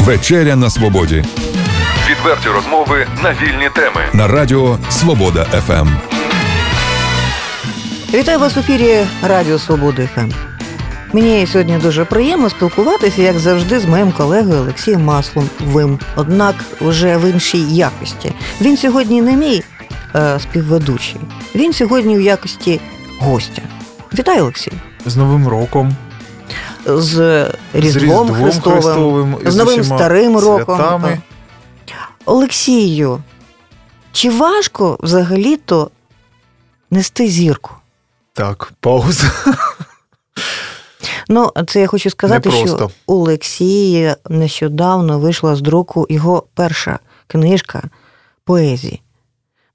Вечеря на свободі. Відверті розмови на вільні теми. На радіо Свобода ФМ. Вітаю вас в ефірі Радіо Свобода ФМ. Мені сьогодні дуже приємно спілкуватися, як завжди, з моїм колегою Олексієм Масловим, однак вже в іншій якості. Він сьогодні не мій е, співведучий, він сьогодні в якості гостя. Вітаю, Олексій! З Новим роком, З Різдвом, з Різдвом Христовим, Христовим, з Новим Старим роком. святами. Олексію, чи важко взагалі-то нести зірку? Так, пауза. Ну, це я хочу сказати, що у Олексія нещодавно вийшла з друку його перша книжка поезії.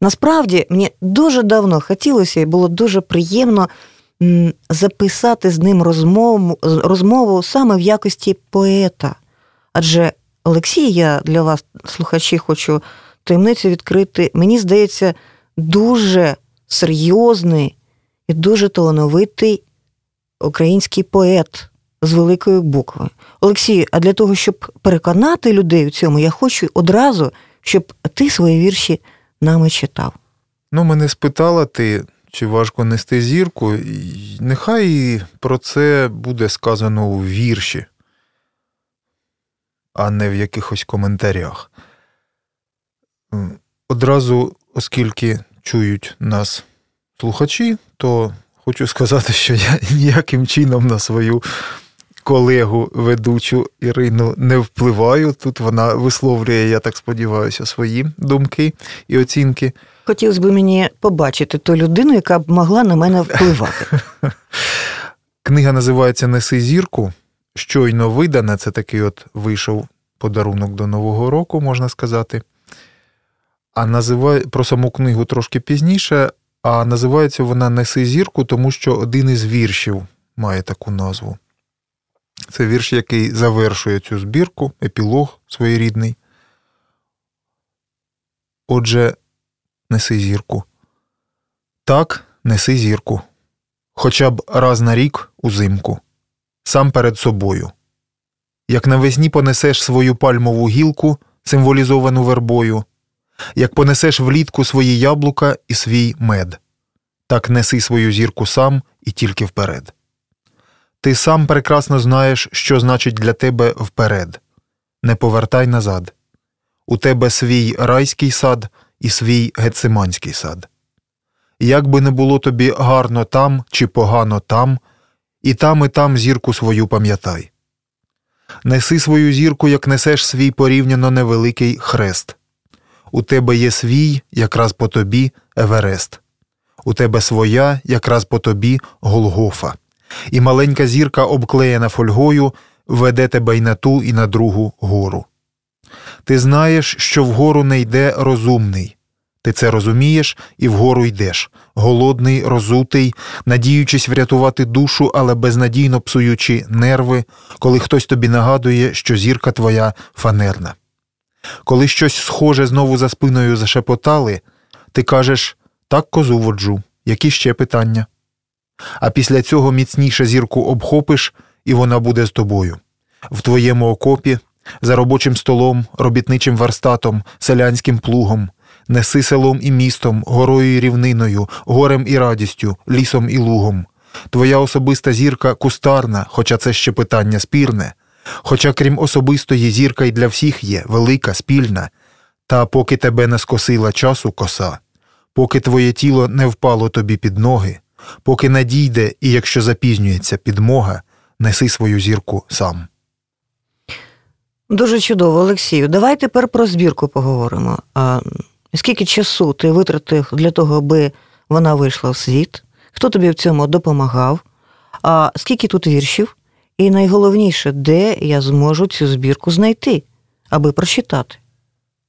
Насправді, мені дуже давно хотілося і було дуже приємно записати з ним розмову, розмову саме в якості поета. Адже Олексій, я для вас, слухачі, хочу таємницю відкрити. Мені здається, дуже серйозний і дуже талановитий український поет з великої букви. Олексію, а для того, щоб переконати людей у цьому, я хочу одразу, щоб ти свої вірші нами читав. Ну, мене спитала ти, чи важко нести зірку. Нехай про це буде сказано у вірші, а не в якихось коментарях. Одразу, оскільки чують нас слухачі, то хочу сказати, що я ніяким чином на свою колегу ведучу Ірину не впливаю. Тут вона висловлює, я так сподіваюся, свої думки і оцінки. Хотілося б мені побачити ту людину, яка б могла на мене впливати. Книга називається Неси зірку. Щойно видана, це такий от вийшов подарунок до Нового року, можна сказати. А називає про саму книгу трошки пізніше, а називається вона Неси зірку, тому що один із віршів має таку назву. Це вірш, який завершує цю збірку, епілог своєрідний. Отже, неси зірку. Так, неси зірку. Хоча б раз на рік узимку, сам перед собою. Як навесні понесеш свою пальмову гілку, символізовану вербою, як понесеш влітку свої яблука і свій мед, так неси свою зірку сам і тільки вперед. Ти сам прекрасно знаєш, що значить для тебе вперед. Не повертай назад. У тебе свій райський сад і свій гециманський сад. Як би не було тобі гарно там чи погано там, і там, і там зірку свою пам'ятай. Неси свою зірку, як несеш свій порівняно невеликий хрест. У тебе є свій, якраз по тобі, Еверест. У тебе своя, якраз по тобі, Голгофа. І маленька зірка, обклеєна фольгою, веде тебе й на ту, і на другу гору. Ти знаєш, що вгору не йде розумний. Ти це розумієш і вгору йдеш, голодний, розутий, надіючись врятувати душу, але безнадійно псуючи нерви, коли хтось тобі нагадує, що зірка твоя фанерна. Коли щось схоже знову за спиною зашепотали, ти кажеш так козу воджу, які ще питання. А після цього міцніше зірку обхопиш, і вона буде з тобою. В твоєму окопі, за робочим столом, робітничим верстатом, селянським плугом, неси селом і містом, горою і рівниною, горем і радістю, лісом і лугом. Твоя особиста зірка кустарна, хоча це ще питання спірне. Хоча, крім особистої, зірка й для всіх є велика, спільна, та поки тебе не скосила часу коса, поки твоє тіло не впало тобі під ноги, поки надійде і якщо запізнюється підмога, неси свою зірку сам. Дуже чудово, Олексію. Давай тепер про збірку поговоримо. А, скільки часу ти витратив для того, аби вона вийшла в світ? Хто тобі в цьому допомагав? А скільки тут віршів? І найголовніше, де я зможу цю збірку знайти, аби прочитати?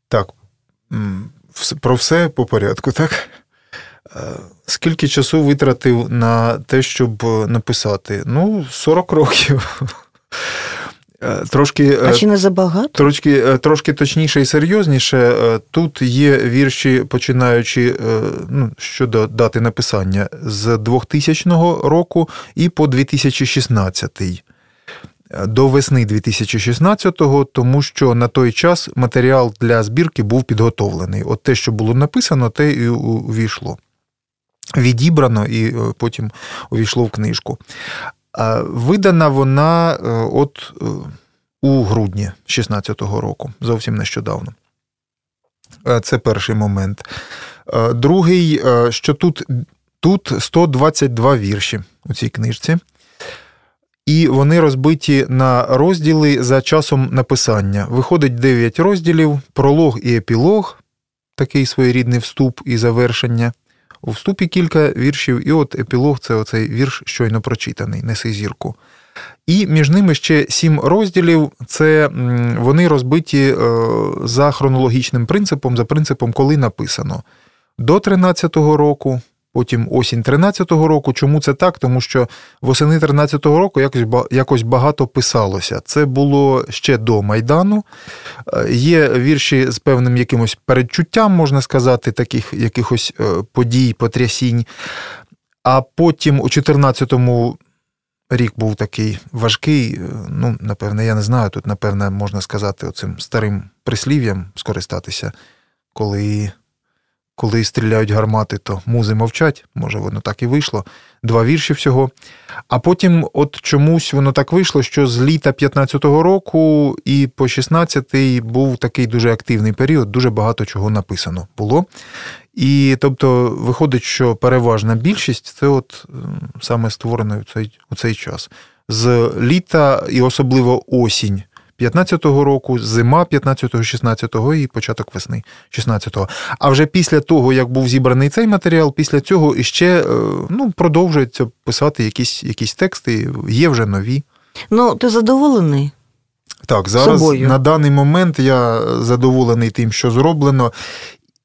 Так, про все по порядку, так? Скільки часу витратив на те, щоб е, написати? Ну, 40 років. Е, Трошки, е, А чи не забагато? трошки, е, трошки точніше і серйозніше. Тут є вірші, починаючи ну, щодо дати написання з 2000 року і по 2016. до весни 2016-го, тому що на той час матеріал для збірки був підготовлений. От те, що було написано, те і увійшло. Відібрано і потім увійшло в книжку. Видана вона е, от е, у грудні 16-го року, зовсім нещодавно. Це перший момент. Другий, що тут тут 122 вірші у цій книжці і вони розбиті на розділи за часом написання. Виходить 9 розділів, пролог і епілог, такий своєрідний вступ і завершення. У вступі кілька віршів, і от епілог це оцей вірш, щойно прочитаний, неси зірку. І між ними ще сім розділів. Це вони розбиті е, за хронологічним принципом, за принципом, коли написано. До 13-го року, потім осінь 13-го року. Чому це так? Тому що восени 13-го року якось якось багато писалося. Це було ще до Майдану. Е, є вірші з певним якимось передчуттям, можна сказати, таких якихось е, подій, потрясінь. А потім у 14-му рік був такий важкий. Е, ну, напевне, я не знаю. Тут, напевне, можна сказати, оцим старим прислів'ям скористатися, коли коли стріляють гармати, то музи мовчать, може, воно так і вийшло. Два вірші всього. А потім, от чомусь воно так вийшло, що з літа 15-го року і по 16-й був такий дуже активний період, дуже багато чого написано було. І тобто виходить, що переважна більшість це от саме створено у цей, у цей час. З літа і особливо осінь 15-го року, зима 15-го, 16-го і початок весни 16-го. А вже після того, як був зібраний цей матеріал, після цього іще е, ну, продовжується писати якісь якісь тексти, є вже нові. Ну, ти задоволений? Так, зараз собою. на даний момент я задоволений тим, що зроблено.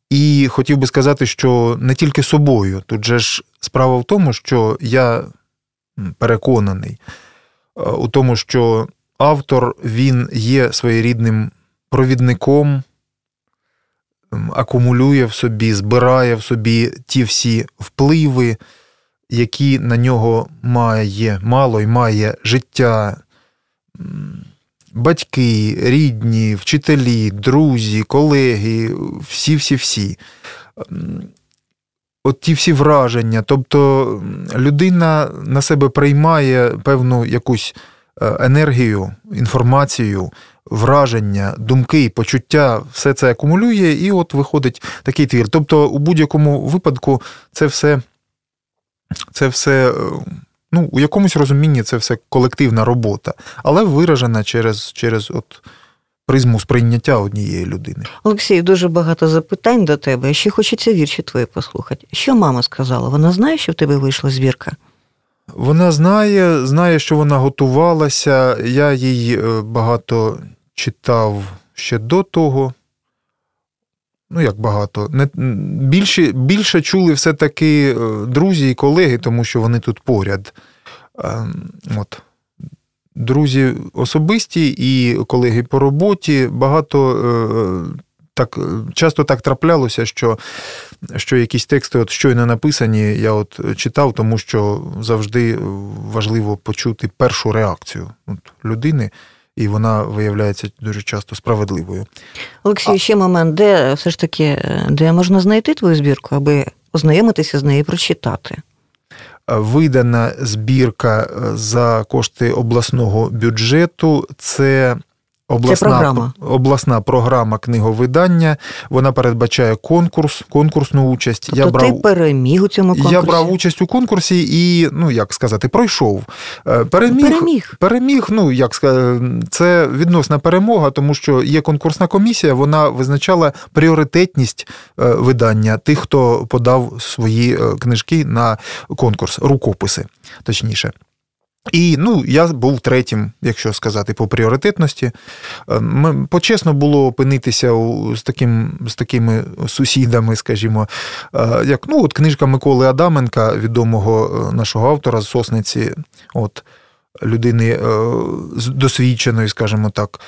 І хотів би сказати, що не тільки собою. Тут же ж справа в тому, що я переконаний е, у тому, що автор він є своєрідним провідником, акумулює в собі, збирає в собі ті всі впливи, які на нього має мало і має життя. Батьки, рідні, вчителі, друзі, колеги, всі-всі-всі. От ті всі враження. Тобто людина на себе приймає певну якусь енергію, інформацію, враження, думки, почуття, все це акумулює, і от виходить такий твір. Тобто, у будь-якому випадку це все, це все. Е, ну, у якомусь розумінні це все колективна робота, але виражена через через от призму сприйняття однієї людини. Олексій, дуже багато запитань до тебе. Ще хочеться вірші твої послухати. Що мама сказала? Вона знає, що в тебе вийшла збірка? Вона знає, знає, що вона готувалася. Я їй е, багато читав ще до того. Ну, як багато. Не, Більше більше чули все-таки е, друзі і колеги, тому що вони тут поряд. Ем, от. Друзі особисті і колеги по роботі багато е, так часто так траплялося, що що якісь тексти от щойно написані, я от читав, тому що завжди важливо почути першу реакцію от, людини. І вона виявляється дуже часто справедливою. Олексій, а... ще момент, де все ж таки де можна знайти твою збірку, аби ознайомитися з нею і прочитати? Видана збірка за кошти обласного бюджету. Це Обласна Це програма. обласна програма книговидання. Вона передбачає конкурс, конкурсну участь. Тобто я брав, ти переміг у цьому конкурсі? Я брав участь у конкурсі і, ну як сказати, пройшов. Е, переміг. Переміг. Переміг, ну як сказати, це відносна перемога, тому що є конкурсна комісія, вона визначала пріоритетність е, видання тих, хто подав свої е, книжки на конкурс, рукописи, точніше. І ну, я був третім, якщо сказати, по пріоритетності. Е, почесно було опинитися з таким, з такими сусідами, скажімо, е, як ну, от книжка Миколи Адаменка, відомого е, нашого автора з Сосниці, от, людини досвідченої, скажімо так.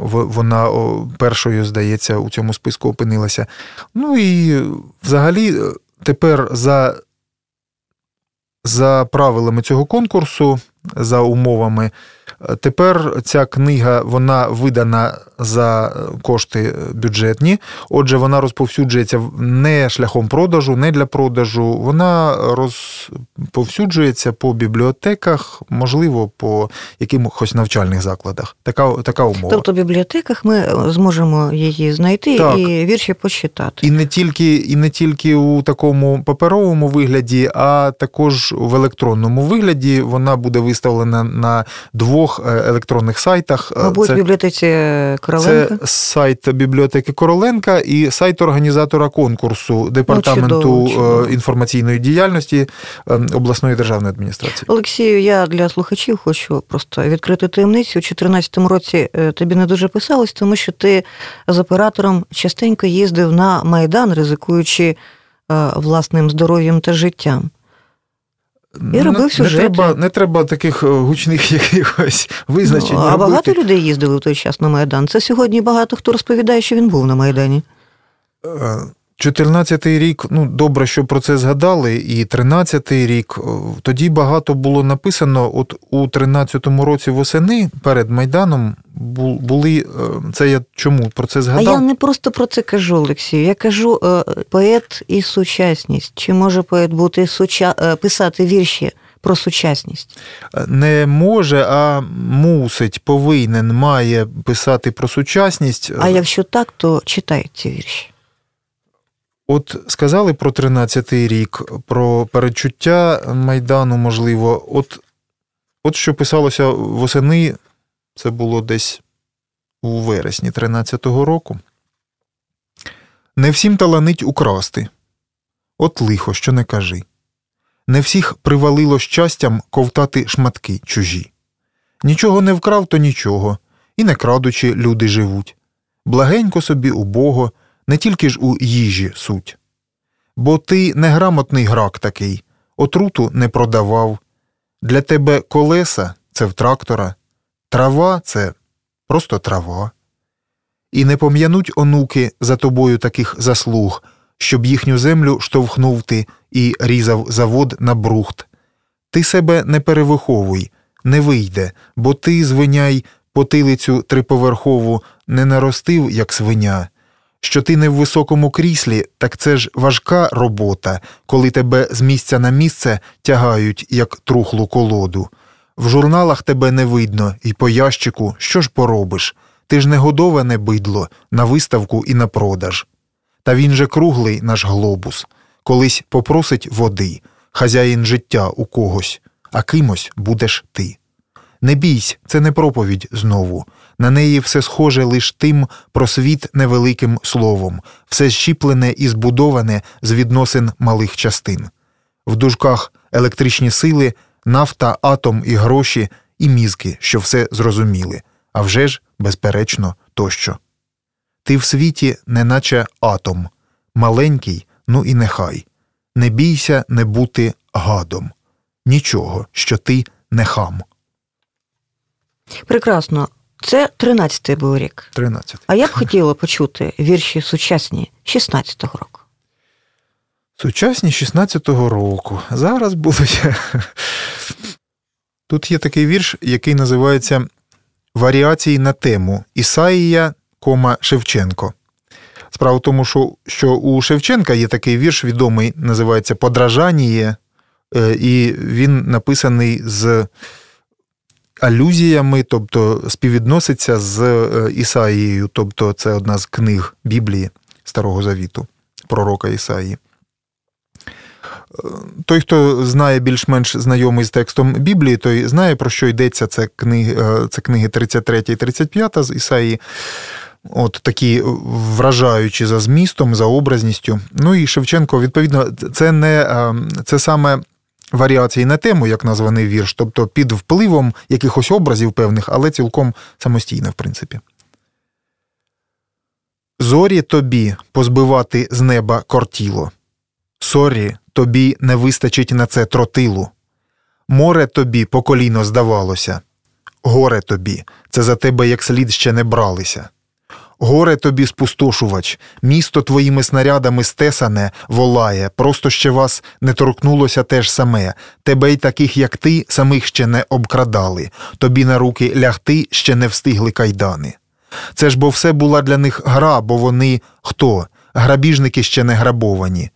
Вона першою, здається, у цьому списку опинилася. Ну і взагалі тепер за за правилами цього конкурсу, за умовами, Тепер ця книга вона видана за кошти бюджетні. Отже, вона розповсюджується не шляхом продажу, не для продажу. Вона розповсюджується по бібліотеках, можливо, по якимось навчальних закладах. Така така умова. Тобто в бібліотеках ми зможемо її знайти так. і вірші почитати. І не тільки, і не тільки у такому паперовому вигляді, а також в електронному вигляді. Вона буде виставлена на двох е, електронних сайтах. Мабуть, це, в бібліотеці Короленка? Це сайт бібліотеки Короленка і сайт організатора конкурсу департаменту ну, чудово, чудово. інформаційної діяльності обласної державної адміністрації. Олексію, я для слухачів хочу просто відкрити таємницю. У 2014 році е, тобі не дуже писалось, тому що ти з оператором частенько їздив на майдан, ризикуючи е, власним здоров'ям та життям. І робив сюжети. Не треба не треба таких е, гучних якихось визначень. Ну, а робити. багато людей їздили в той час на Майдан. Це сьогодні багато хто розповідає, що він був на Майдані. 14-й рік, ну добре, що про це згадали, і 13-й рік. Тоді багато було написано. От у 13-му році восени перед Майданом були. Е, це я чому про це згадав? А я не просто про це кажу, Олексію. Я кажу е, поет і сучасність. Чи може поет бути суча... Е, писати вірші? Про сучасність не може, а мусить, повинен, має писати про сучасність. А якщо так, то читають ці вірші. От сказали про 13-й рік, про передчуття Майдану, можливо, от от що писалося восени, це було десь у вересні 13-го року. Не всім таланить украсти. От лихо, що не кажи. Не всіх привалило щастям ковтати шматки чужі. Нічого не вкрав, то нічого, і не крадучи, люди живуть. Благенько собі убого не тільки ж у їжі суть. Бо ти неграмотний грак такий, отруту не продавав. Для тебе колеса це в трактора, трава це просто трава. І не пом'януть онуки за тобою таких заслуг, щоб їхню землю штовхнув ти і різав завод на брухт. Ти себе не перевиховуй, не вийде, бо ти, звиняй, потилицю триповерхову не наростив, як свиня. Що ти не в високому кріслі, так це ж важка робота, коли тебе з місця на місце тягають, як трухлу колоду. В журналах тебе не видно, і по ящику що ж поробиш? Ти ж не годоване бидло на виставку і на продаж. Та він же круглий наш глобус, колись попросить води, хазяїн життя у когось, а кимось будеш ти. Не бійсь, це не проповідь знову. На неї все схоже лиш тим про світ невеликим словом, все щіплене і збудоване з відносин малих частин. В дужках електричні сили, нафта, атом і гроші, і мізки, що все зрозуміли, а вже ж, безперечно, тощо. Ти в світі, неначе атом, маленький, ну і нехай. Не бійся не бути гадом. Нічого, що ти не хам. Прекрасно. Це 13-й був рік. 13 А я б хотіла почути вірші сучасні 16-го року. Сучасні 16-го року. Зараз будуть. Тут є такий вірш, який називається Варіації на тему Ісаїя, кома Шевченко. Справа в тому, що що у Шевченка є такий вірш відомий, називається Подражаніє, е, і він написаний з алюзіями, тобто співвідноситься з е, Ісаїєю, тобто це одна з книг Біблії Старого Завіту, пророка Ісаї. Е, той, хто знає більш-менш знайомий з текстом Біблії, той знає, про що йдеться. Це книги е, це книги 33 і 35 з Ісаї. От такі вражаючі за змістом, за образністю. Ну і Шевченко, відповідно, це не це саме варіації на тему, як названий вірш, тобто під впливом якихось образів певних, але цілком самостійно, в принципі. Зорі тобі позбивати з неба кортіло. Sorry, тобі не вистачить на це тротилу. Море тобі по коліно здавалося, горе тобі, це за тебе як слід ще не бралися. Горе тобі, спустошувач, місто твоїми снарядами стесане, волає, просто ще вас не торкнулося теж саме, тебе й таких, як ти, самих ще не обкрадали, тобі на руки лягти ще не встигли кайдани. Це ж бо все була для них гра, бо вони хто? Грабіжники ще не грабовані.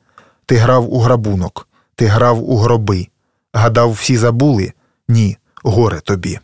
Ти грав у грабунок, ти грав у гроби. Гадав, всі забули? Ні, горе тобі.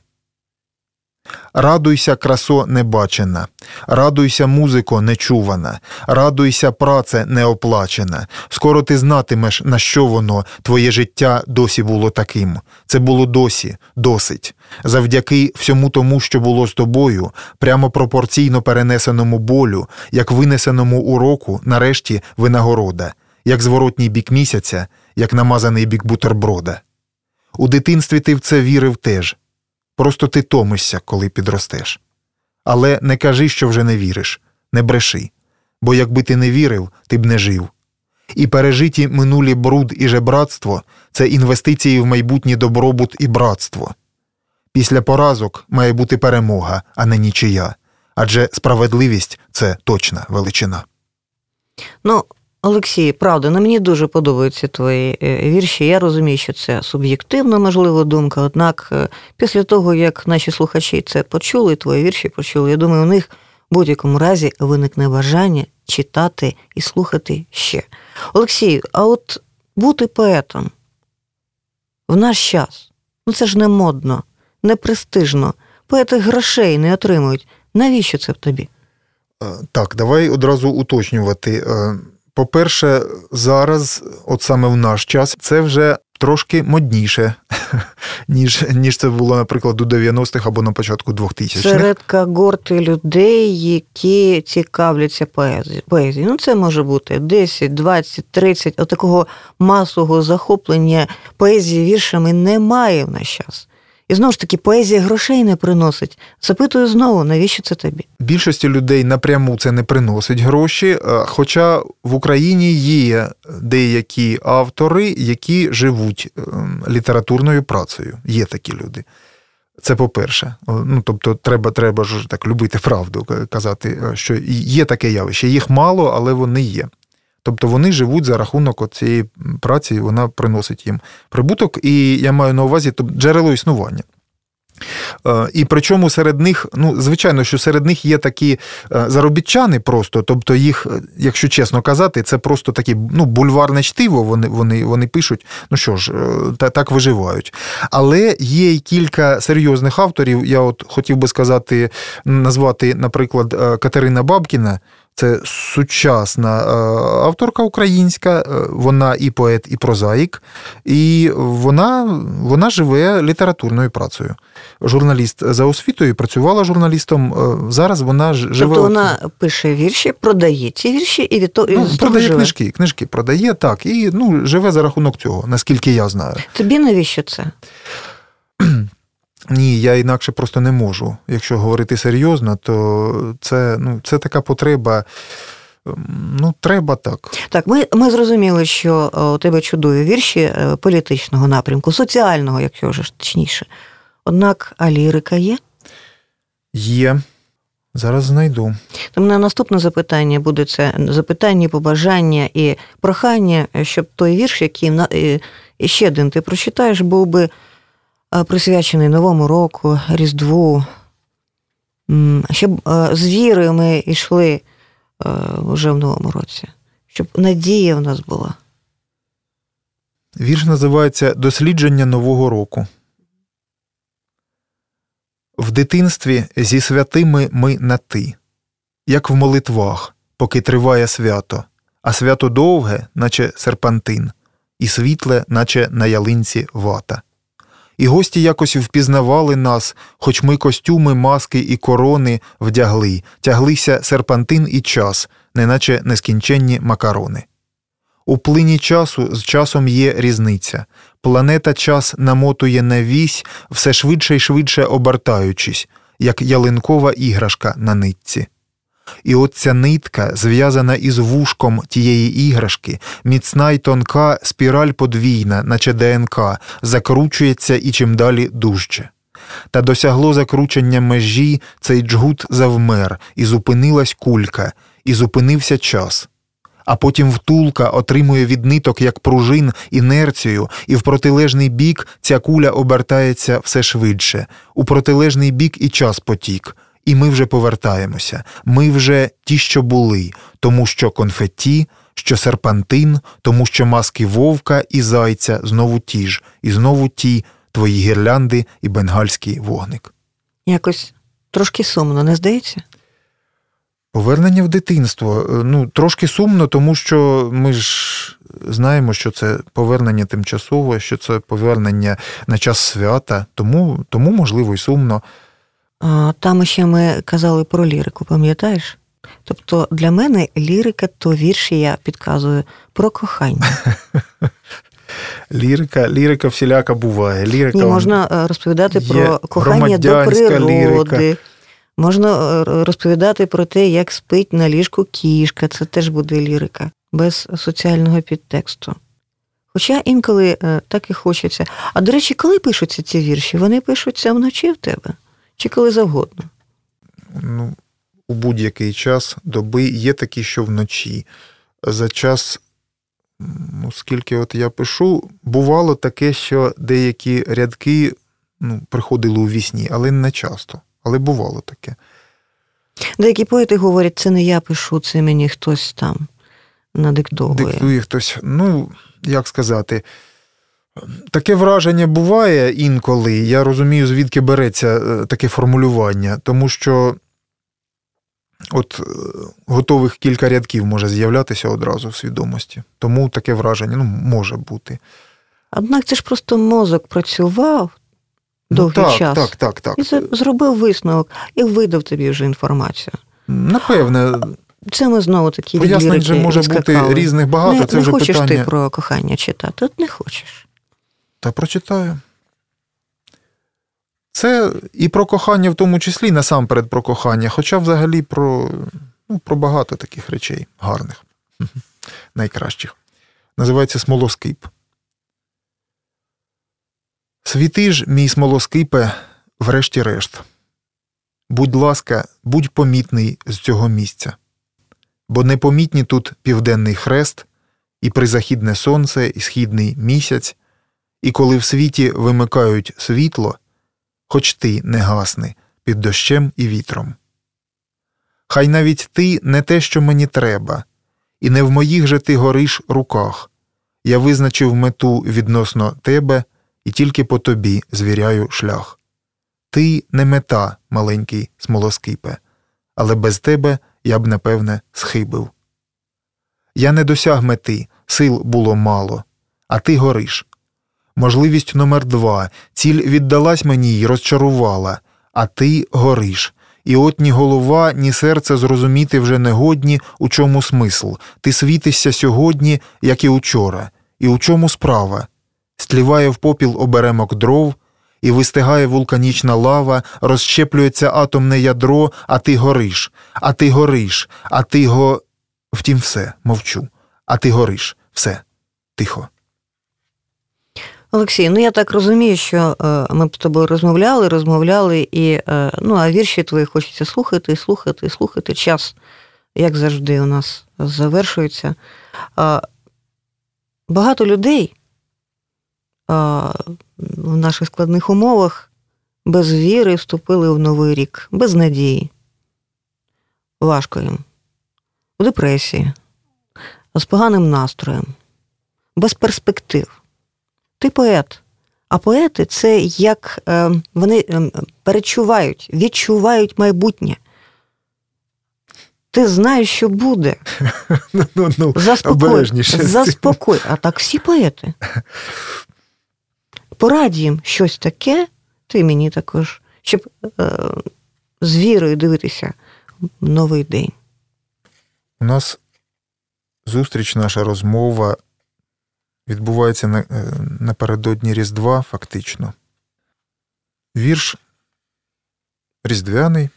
Радуйся, красо небачена, радуйся, музико нечувана, радуйся, праце неоплачена. Скоро ти знатимеш, на що воно, твоє життя досі було таким. Це було досі, досить. Завдяки всьому тому, що було з тобою, прямо пропорційно перенесеному болю, як винесеному уроку, нарешті винагорода, як зворотній бік місяця, як намазаний бік бутерброда. У дитинстві ти в це вірив теж. Просто ти томишся, коли підростеш. Але не кажи, що вже не віриш, не бреши, бо якби ти не вірив, ти б не жив. І пережиті минулі бруд і жебратство це інвестиції в майбутній добробут і братство. Після поразок має бути перемога, а не нічия, адже справедливість це точна величина. Ну, Олексій, правда, ну мені дуже подобаються твої е, вірші. Я розумію, що це суб'єктивна, можливо, думка. Однак, е, після того, як наші слухачі це почули, твої вірші почули, я думаю, у них в будь-якому разі виникне бажання читати і слухати ще. Олексій, а от бути поетом в наш час, ну це ж не модно, не престижно. Поети грошей не отримують. Навіщо це в тобі? Е, так, давай одразу уточнювати. По-перше, зараз, от саме в наш час, це вже трошки модніше, ніж ніж це було, наприклад, у 90-х або на початку 2000-х. Серед когорти людей, які цікавляться поезією. Ну, це може бути 10, 20, 30, отакого масового захоплення поезії віршами немає в наш час. І знову ж таки, поезія грошей не приносить. Запитую знову, навіщо це тобі? Більшості людей напряму це не приносить гроші. Е, хоча в Україні є деякі автори, які живуть ем, літературною працею. Є такі люди. Це по-перше. Ну, Тобто, треба треба ж так любити правду, казати, е, що є таке явище. Їх мало, але вони є. Тобто вони живуть за рахунок цієї праці, вона приносить їм прибуток, і я маю на увазі тобто, джерело існування. Е, і причому серед них, ну, звичайно, що серед них є такі е, заробітчани просто, тобто їх, е, якщо чесно казати, це просто такі ну, бульварне чтиво, вони вони, вони пишуть, ну що ж, так, так виживають. Але є й кілька серйозних авторів. Я от хотів би сказати, назвати, наприклад, Катерина Бабкіна. Це сучасна е, авторка українська, е, вона і поет, і прозаїк, і вона вона живе літературною працею. Журналіст за освітою працювала журналістом. Е, зараз вона живе. Тобто вона пише вірші, продає ці вірші і від того ну, продає живе. книжки. Книжки продає так, і ну, живе за рахунок цього, наскільки я знаю. Тобі навіщо це? Ні, я інакше просто не можу. Якщо говорити серйозно, то це ну, це така потреба. Ну, треба так. Так, ми ми зрозуміли, що е, у тебе чудові вірші е, політичного напрямку, соціального, якщо вже точніше. Однак, а лірика є? Є. Зараз знайду. То мене наступне запитання буде це запитання, побажання і прохання, щоб той вірш, який ще один ти прочитаєш, був би присвячений Новому року, Різдву, щоб з віри ми йшли вже в новому році, щоб надія в нас була. Вірш називається Дослідження Нового року. В дитинстві зі святими ми на ти, як в молитвах, поки триває свято, а свято довге, наче серпантин, і світле, наче на ялинці вата і гості якось впізнавали нас, хоч ми костюми, маски і корони вдягли, тяглися серпантин і час, неначе нескінченні макарони. У плині часу з часом є різниця. Планета час намотує на вісь, все швидше й швидше обертаючись, як ялинкова іграшка на нитці. І от ця нитка, зв'язана із вушком тієї іграшки, міцна й тонка спіраль подвійна, наче ДНК, закручується і чим далі дужче. Та досягло закручення межі, цей джгут завмер, і зупинилась кулька, і зупинився час. А потім втулка отримує від ниток як пружин інерцію, і в протилежний бік ця куля обертається все швидше. У протилежний бік і час потік. І ми вже повертаємося. Ми вже ті, що були, тому що конфетті, що серпантин, тому що маски вовка і зайця знову ті ж, і знову ті твої гірлянди і бенгальський вогник. Якось трошки сумно, не здається? Повернення в дитинство. Е, Ну, трошки сумно, тому що ми ж знаємо, що це повернення тимчасове, що це повернення на час свята, тому, тому можливо, і сумно. Там ще ми казали про лірику, пам'ятаєш? Тобто для мене лірика то вірші, я підказую про кохання. Лірика, лірика всіляка буває. Лірика Ні, можна е, розповідати про кохання до природи. лірика. Можна е, розповідати про те, як спить на ліжку кішка. Це теж буде лірика, без соціального підтексту. Хоча інколи е, так і хочеться. А до речі, коли пишуться ці вірші? Вони пишуться вночі в тебе? Чи коли завгодно? ну, у будь-який час доби є такі, що вночі. За час, ну, скільки от я пишу, бувало таке, що деякі рядки ну, приходили у вісні, але не часто. Але бувало таке. Деякі поети говорять, це не я пишу, це мені хтось там надиктовує. Диктує хтось. Ну, як сказати, таке враження буває інколи. Я розумію, звідки береться е, таке формулювання, тому що от е, готових кілька рядків може з'являтися одразу в свідомості. Тому таке враження ну, може бути. Однак це ж просто мозок працював Ну, довгий так, час так, так, так. і це зробив висновок і видав тобі вже інформацію. Напевне, Це ми знову такі пояснень же може відскакали. бути різних багато. Не, це не вже хочеш питання. ти про кохання читати, от не хочеш. Та прочитаю. Це і про кохання в тому числі, насамперед про кохання, хоча взагалі про, ну, про багато таких речей гарних, найкращих. Називається смолоскип. Світи ж, мій смолоскипе, врешті-решт. Будь ласка, будь помітний з цього місця, бо непомітні тут південний хрест, і призахідне сонце, і східний місяць, і коли в світі вимикають світло, хоч ти не гасни під дощем і вітром. Хай навіть ти не те, що мені треба, і не в моїх же ти гориш руках. Я визначив мету відносно тебе і тільки по тобі звіряю шлях. Ти не мета, маленький смолоскипе, але без тебе я б, напевне, схибив. Я не досяг мети, сил було мало, а ти гориш. Можливість номер два ціль віддалась мені й розчарувала, а ти гориш. І от ні голова, ні серце зрозуміти вже не годні, у чому смисл. Ти світишся сьогодні, як і учора. І у чому справа? Стліває в попіл оберемок дров, і вистигає вулканічна лава, розщеплюється атомне ядро, а ти гориш, а ти гориш, а ти го. Втім, все, мовчу. А ти гориш, все, тихо. Олексій, ну я так розумію, що е, ми б з тобою розмовляли, розмовляли, і е, ну, а вірші твої хочеться слухати, слухати, слухати. Час, як завжди, у нас завершується. Е, багато людей в наших складних умовах без віри вступили в новий рік, без надії. Важко їм. В депресії, з поганим настроєм, без перспектив. Ти поет. А поети це як е, вони е, перечувають, відчувають майбутнє. Ти знаєш, що буде. Ну, ну, ну, Заспокой. Заспокой. А так всі поети. Порадь їм щось таке, ти мені також, щоб е, з вірою дивитися в новий день. У нас зустріч, наша розмова відбувається е, напередодні Різдва, фактично. Вірш різдвяний,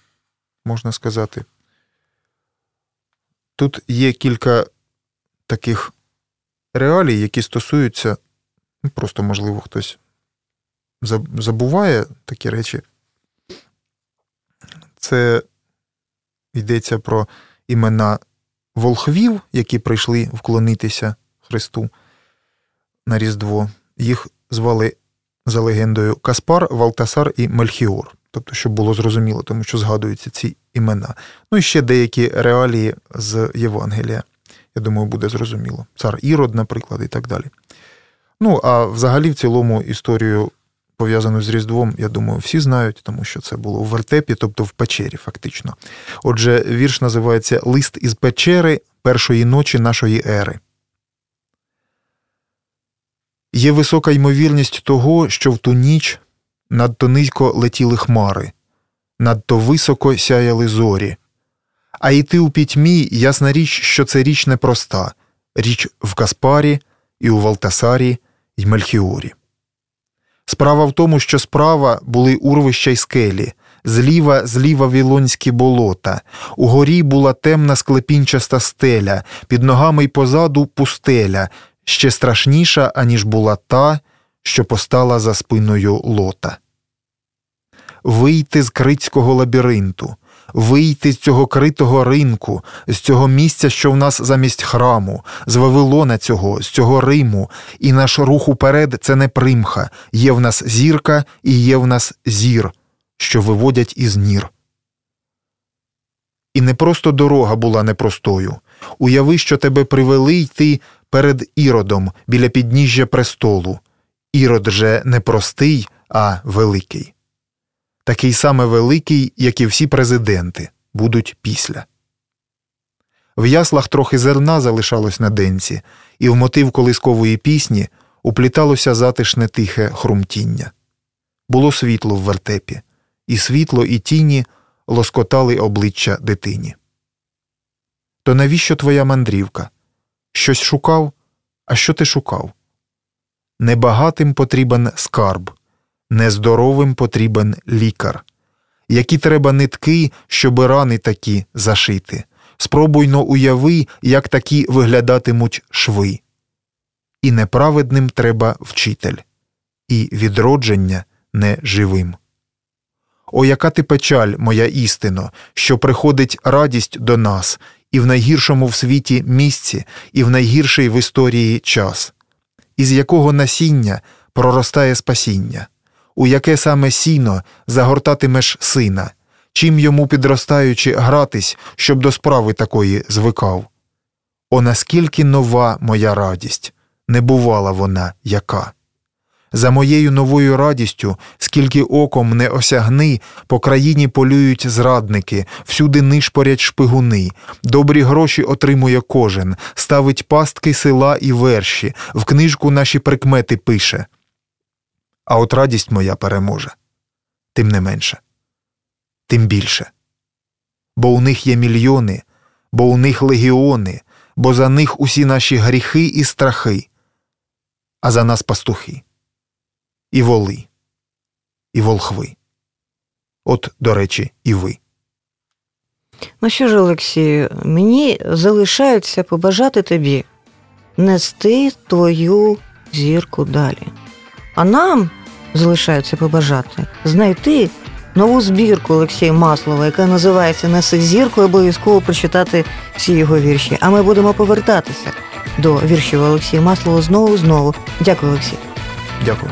можна сказати. Тут є кілька таких реалій, які стосуються, ну, просто, можливо, хтось забуває такі речі. Це йдеться про імена волхвів, які прийшли вклонитися Христу на Різдво. Їх звали за легендою Каспар, Валтасар і Мельхіор. Тобто, щоб було зрозуміло, тому що згадуються ці імена. Ну і ще деякі реалії з Євангелія. Я думаю, буде зрозуміло. Цар Ірод, наприклад, і так далі. Ну, а взагалі, в цілому, історію, пов'язану з Різдвом, я думаю, всі знають, тому що це було в вертепі, тобто в печері, фактично. Отже, вірш називається Лист із печери першої ночі нашої ери. Є висока ймовірність того, що в ту ніч надто низько летіли хмари, надто високо сяяли зорі. А йти у пітьмі ясна річ, що це річ непроста, річ в Каспарі, і у Валтасарі, і Мельхіорі. Справа в тому, що справа були урвища й скелі, зліва зліва вілонські болота, угорі була темна склепінчаста стеля, під ногами й позаду пустеля, ще страшніша, аніж була та, що постала за спиною лота. Вийти з крицького лабіринту, вийти з цього критого ринку, з цього місця, що в нас замість храму, з Вавилона цього, з цього Риму, і наш рух уперед це не примха, є в нас зірка і є в нас зір, що виводять із нір. І не просто дорога була непростою. Уяви, що тебе привели йти перед іродом біля підніжжя престолу. Ірод же не простий, а великий такий саме великий, як і всі президенти, будуть після. В яслах трохи зерна залишалось на денці, і в мотив колискової пісні упліталося затишне тихе хрумтіння. Було світло в вертепі, і світло, і тіні лоскотали обличчя дитині. То навіщо твоя мандрівка? Щось шукав? А що ти шукав? Небагатим потрібен скарб, нездоровим потрібен лікар. Які треба нитки, щоб рани такі зашити. Спробуйно уяви, як такі виглядатимуть шви. І неправедним треба вчитель, і відродження не живим. О, яка ти печаль, моя істино, що приходить радість до нас, і в найгіршому в світі місці, і в найгірший в історії час, із якого насіння проростає спасіння у яке саме сіно загортатимеш сина, чим йому підростаючи гратись, щоб до справи такої звикав. О, наскільки нова моя радість, не бувала вона яка. За моєю новою радістю, скільки оком не осягни, по країні полюють зрадники, всюди нишпорять шпигуни, добрі гроші отримує кожен, ставить пастки села і верші, в книжку наші прикмети пише а от радість моя переможе. Тим не менше, тим більше. Бо у них є мільйони, бо у них легіони, бо за них усі наші гріхи і страхи, а за нас пастухи, і воли, і волхви. От, до речі, і ви. Ну що ж, Олексію, мені залишається побажати тобі нести твою зірку далі. А нам залишається побажати знайти нову збірку Олексія Маслова, яка називається Неси зірку, обов'язково прочитати всі його вірші. А ми будемо повертатися до віршів Олексія Маслова знову знову. Дякую, Олексій. Дякую.